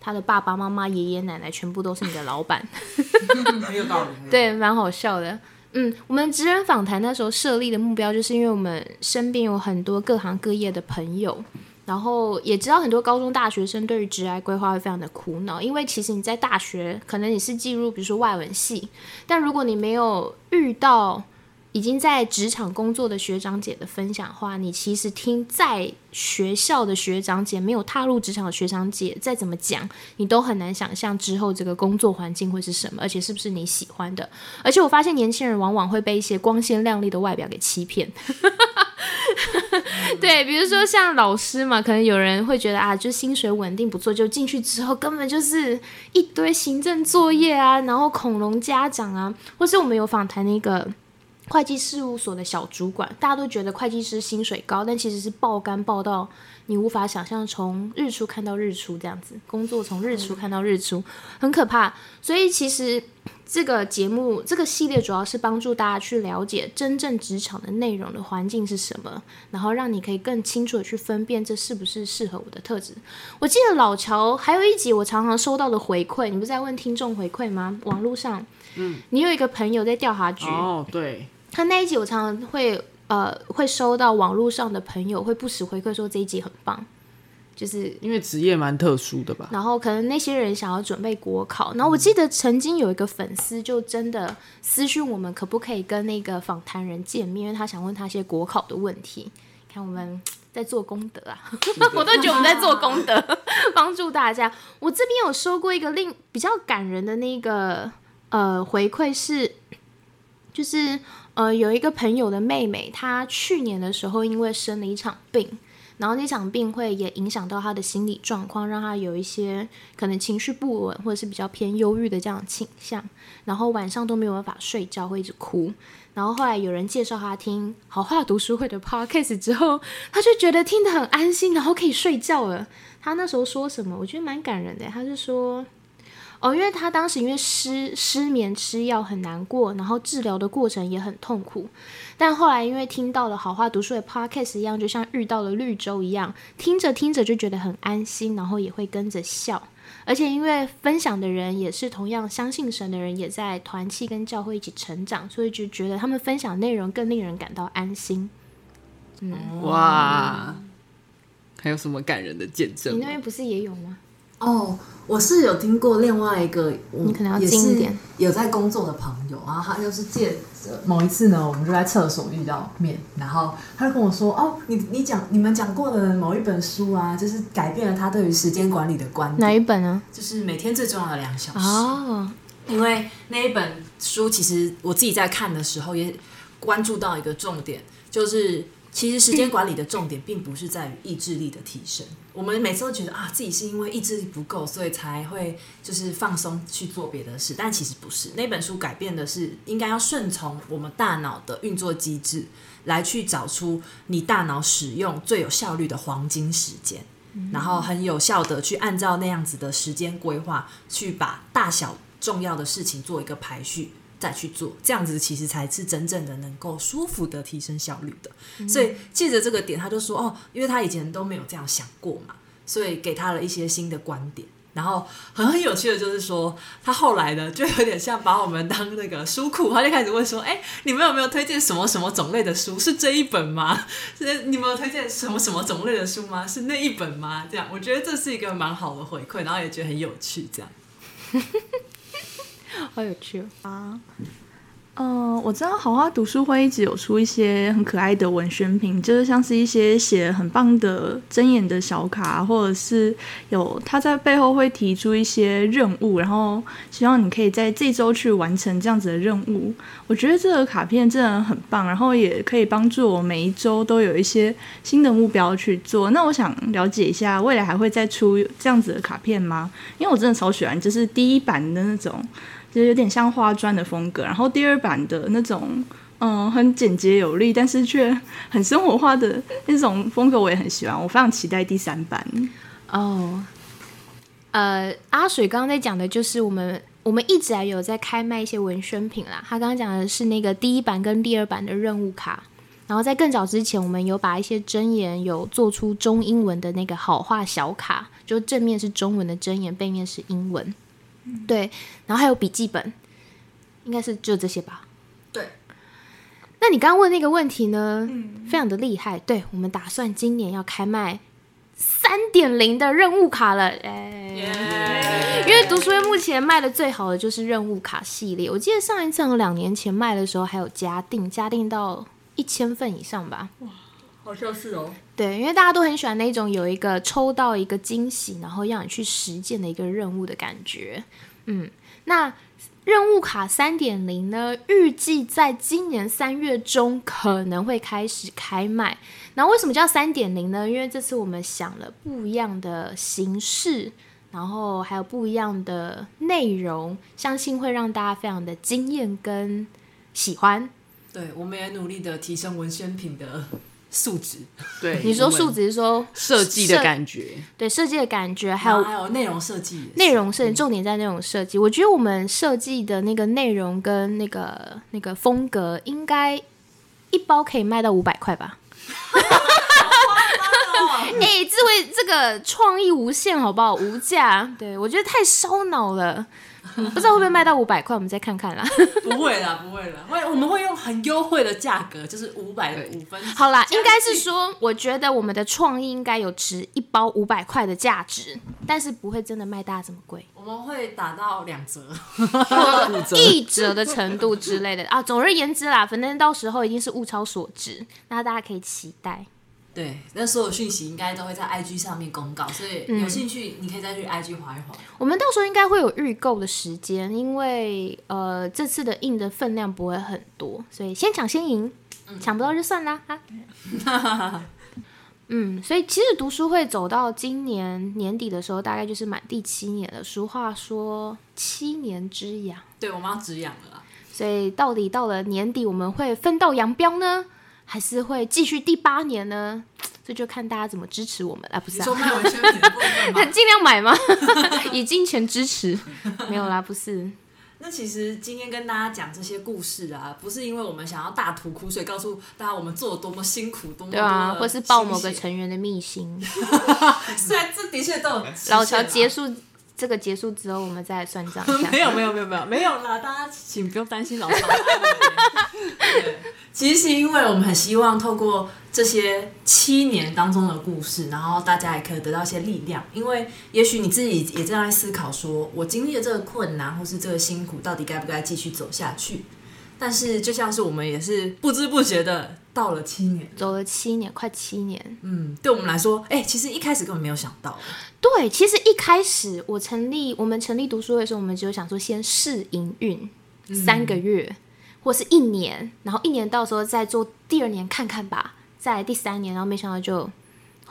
他的爸爸妈妈、爷爷奶奶全部都是你的老板，(laughs) 很有道理。对，蛮好笑的。嗯，我们职人访谈那时候设立的目标，就是因为我们身边有很多各行各业的朋友，然后也知道很多高中大学生对于职涯规划会非常的苦恼，因为其实你在大学可能你是进入比如说外文系，但如果你没有遇到已经在职场工作的学长姐的分享话，你其实听在学校的学长姐没有踏入职场的学长姐再怎么讲，你都很难想象之后这个工作环境会是什么，而且是不是你喜欢的。而且我发现年轻人往往会被一些光鲜亮丽的外表给欺骗。(laughs) 对，比如说像老师嘛，可能有人会觉得啊，就薪水稳定不错，就进去之后根本就是一堆行政作业啊，然后恐龙家长啊，或是我们有访谈那个会计事务所的小主管，大家都觉得会计师薪水高，但其实是爆肝爆到你无法想象，从日出看到日出这样子，工作从日出看到日出，很可怕。所以其实这个节目这个系列主要是帮助大家去了解真正职场的内容的环境是什么，然后让你可以更清楚的去分辨这是不是适合我的特质。我记得老乔还有一集我常常收到的回馈，你不是在问听众回馈吗？网络上，嗯，你有一个朋友在调查局，哦，对，他那一集我常常会呃会收到网络上的朋友会不时回馈说这一集很棒，就是因为职业蛮特殊的吧。然后可能那些人想要准备国考，然后我记得曾经有一个粉丝就真的私讯我们，可不可以跟那个访谈人见面，因为他想问他一些国考的问题。看我们在做功德啊，(laughs) 我都觉得我们在做功德，(laughs) 帮助大家。我这边有收过一个令比较感人的那个呃回馈是，就是呃有一个朋友的妹妹，她去年的时候因为生了一场病。然后那场病会也影响到她的心理状况，让她有一些可能情绪不稳，或者是比较偏忧郁的这样倾向。然后晚上都没有办法睡觉，会一直哭。然后后来有人介绍她听好话读书会的 podcast 之后，她就觉得听得很安心，然后可以睡觉了。她那时候说什么？我觉得蛮感人的。她是说。哦，因为他当时因为失失眠吃药很难过，然后治疗的过程也很痛苦，但后来因为听到了好话读书的 podcast 一样，就像遇到了绿洲一样，听着听着就觉得很安心，然后也会跟着笑，而且因为分享的人也是同样相信神的人，也在团契跟教会一起成长，所以就觉得他们分享内容更令人感到安心。嗯，哇，还有什么感人的见证？你那边不是也有吗？哦，我是有听过另外一个，我你可能要也是近一点有在工作的朋友，然后他就是借着某一次呢，我们就在厕所遇到面，然后他就跟我说：“哦，你你讲你们讲过的某一本书啊，就是改变了他对于时间管理的观哪，一本呢？就是每天最重要的两小时。哦，因为那一本书，其实我自己在看的时候也关注到一个重点，就是其实时间管理的重点并不是在于意志力的提升。我们每次都觉得啊，自己是因为意志力不够，所以才会就是放松去做别的事，但其实不是。那本书改变的是，应该要顺从我们大脑的运作机制，来去找出你大脑使用最有效率的黄金时间。然后很有效的去按照那样子的时间规划，去把大小重要的事情做一个排序，再去做，这样子其实才是真正的能够舒服的提升效率的。所以借着这个点，他就说哦，因为他以前都没有这样想过嘛，所以给他了一些新的观点。然后很很有趣的就是说，他后来呢，就有点像把我们当那个书库，他就开始问说：“哎，你们有没有推荐什么什么种类的书？是这一本吗？是你们有推荐什么什么种类的书吗？是那一本吗？”这样，我觉得这是一个蛮好的回馈，然后也觉得很有趣。这样，(laughs) 好有趣。啊。嗯、我知道好花读书会一直有出一些很可爱的文宣品，就是像是一些写很棒的睁眼的小卡，或者是有他在背后会提出一些任务，然后希望你可以在这周去完成这样子的任务。我觉得这个卡片真的很棒，然后也可以帮助我每一周都有一些新的目标去做。那我想了解一下，未来还会再出这样子的卡片吗？因为我真的超喜欢，就是第一版的那种。就是有点像花砖的风格，然后第二版的那种，嗯，很简洁有力，但是却很生活化的那种风格，我也很喜欢。我非常期待第三版。哦，呃，阿水刚刚在讲的就是我们我们一直还有在开卖一些文宣品啦。他刚刚讲的是那个第一版跟第二版的任务卡，然后在更早之前，我们有把一些真言有做出中英文的那个好话小卡，就正面是中文的真言，背面是英文。对，然后还有笔记本，应该是就这些吧。对。那你刚刚问那个问题呢，非常的厉害。对我们打算今年要开卖三点零的任务卡了，哎、因为读书会目前卖的最好的就是任务卡系列。我记得上一次两年前卖的时候还有加定，加定到一千份以上吧。哇好像是哦。对，因为大家都很喜欢那种有一个抽到一个惊喜，然后让你去实践的一个任务的感觉。嗯，那任务卡三点零呢，预计在今年三月中可能会开始开卖。那为什么叫三点零呢？因为这次我们想了不一样的形式，然后还有不一样的内容，相信会让大家非常的惊艳跟喜欢。对，我们也努力的提升文宣品的素质，对，你说我们数值是说设计的感觉，对设计的感觉，还还有有还有内容设计，内容设计，重点在内容设计。我觉得我们设计的那个内容跟那个那个风格，应该一包可以卖到五百块吧？(laughs) 哎、智慧这个创意无限，好不好？无价，对我觉得太烧脑了。嗯 (laughs) 不知道会不会卖到五百块，我们再看看啦。(laughs) 不会啦，不会啦，会我们会用很优惠的价格，就是五百五分。好啦，应该是说，我觉得我们的创意应该有值一包五百块的价值，但是不会真的卖大家这么贵。我们会打到两折，(laughs) 折一折的程度之类的啊。总而言之啦，反正到时候一定是物超所值，那大家可以期待。对，那所有讯息应该都会在 IG 上面公告，所以有兴趣你可以再去 IG 划一划。我们到时候应该会有预购的时间，因为呃这次的印的分量不会很多，所以先抢先赢，抢不到就算啦哈。(laughs) 嗯，所以其实读书会走到今年年底的时候，大概就是满第七年了。俗话说七年之痒，对，我们要止痒了。所以到底到了年底，我们会分道扬镳呢，还是会继续第八年呢？(tsk) 这就看大家怎么支持我们啊，不是啊你说？卖文宣品的部分吗？(laughs) 尽量买吗？(laughs) 以金钱支持？(laughs) 没有啦，不是。那其实今天跟大家讲这些故事啊，不是因为我们想要大吐苦水，告诉大家我们做了多么辛苦，多么对啊，或是报某个成员的秘辛。虽然这的确都有老乔结束这个结束之后，我们再算账一下。(laughs) 没有没有没有没有没有啦，大家请不用担心老板。(laughs) 其实是因为我们很希望透过这些七年当中的故事，然后大家也可以得到一些力量。因为也许你自己也正在思考说，我经历了这个困难或是这个辛苦，到底该不该继续走下去？但是就像是我们也是不知不觉的到了七年，走了七年，快七年。嗯，对我们来说，哎、其实一开始根本没有想到，对，其实一开始我成立我们成立读书会的时候，我们只有想说先试营运三个月、或是一年，然后一年到时候再做第二年看看吧，再来第三年，然后没想到就。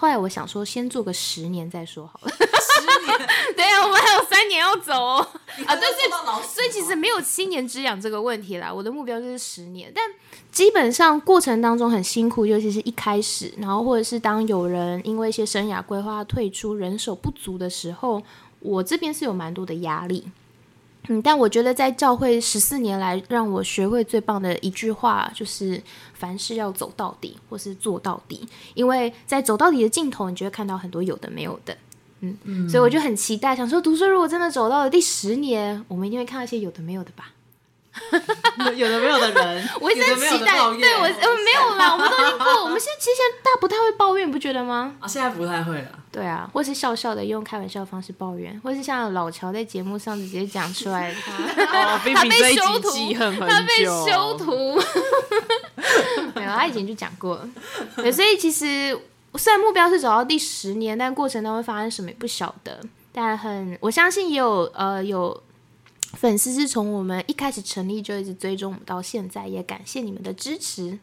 后来我想说，先做个十年再说好了。十年 (laughs) 对啊，我们还有三年要走哦。啊，对对对，所以其实没有七年之痒这个问题啦。我的目标就是十年，但基本上过程当中很辛苦，尤其是一开始，然后或者是当有人因为一些生涯规划退出、人手不足的时候，我这边是有蛮多的压力。嗯，但我觉得在教会十四年来，让我学会最棒的一句话就是：凡事要走到底，或是做到底。因为在走到底的尽头，你就会看到很多有的没有的。嗯，所以我就很期待，想说读书如果真的走到了第十年，我们一定会看到一些有的没有的吧。(laughs) 有的没有的人，(laughs) 我一直有的没有很期待，的抱怨对我呃没有啦，我们都已经过，我们现在其实现在大家不太会抱怨，你不觉得吗？啊，现在不太会了。对啊，或是笑笑的用开玩笑的方式抱怨，或是像老乔在节目上直接讲出来他 (laughs) 哦，他被修图他被修图，没有，他以前就讲过了。对，所以其实虽然目标是走到第十年，但过程当中会发生什么也不晓得。但很，我相信也有呃有粉丝是从我们一开始成立就一直追踪我们到现在，也感谢你们的支持。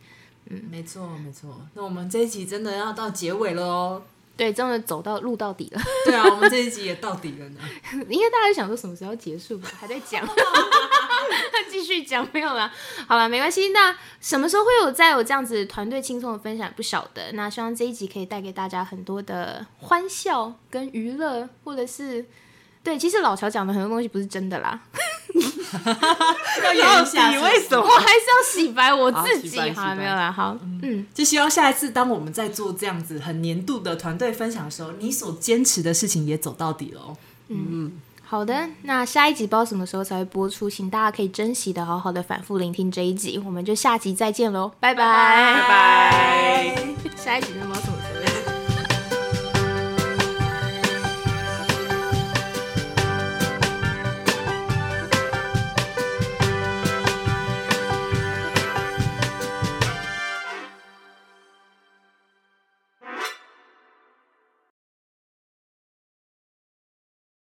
嗯没错，没错。那我们这一集真的要到结尾了哦。对，真的走到录到底了，(laughs) 对啊，我们这一集也到底了呢。因为大家想说什么时候结束吧，还在讲，(laughs) 继续讲没有啦，好了，没关系。那什么时候会有再有这样子团队轻松的分享，不晓得。那希望这一集可以带给大家很多的欢笑跟娱乐，或者是对，其实老乔讲的很多东西不是真的啦，(laughs) 要演一下，你为什么我还是要洗白我自己。好没有啦，好，嗯，就希望下一次当我们在做这样子很年度的团队分享的时候，你所坚持的事情也走到底喽。嗯，嗯。好的，那下一集不知道什么时候才会播出，请大家可以珍惜的好好的反复聆听这一集，我们就下集再见喽，拜拜拜拜。下一集不么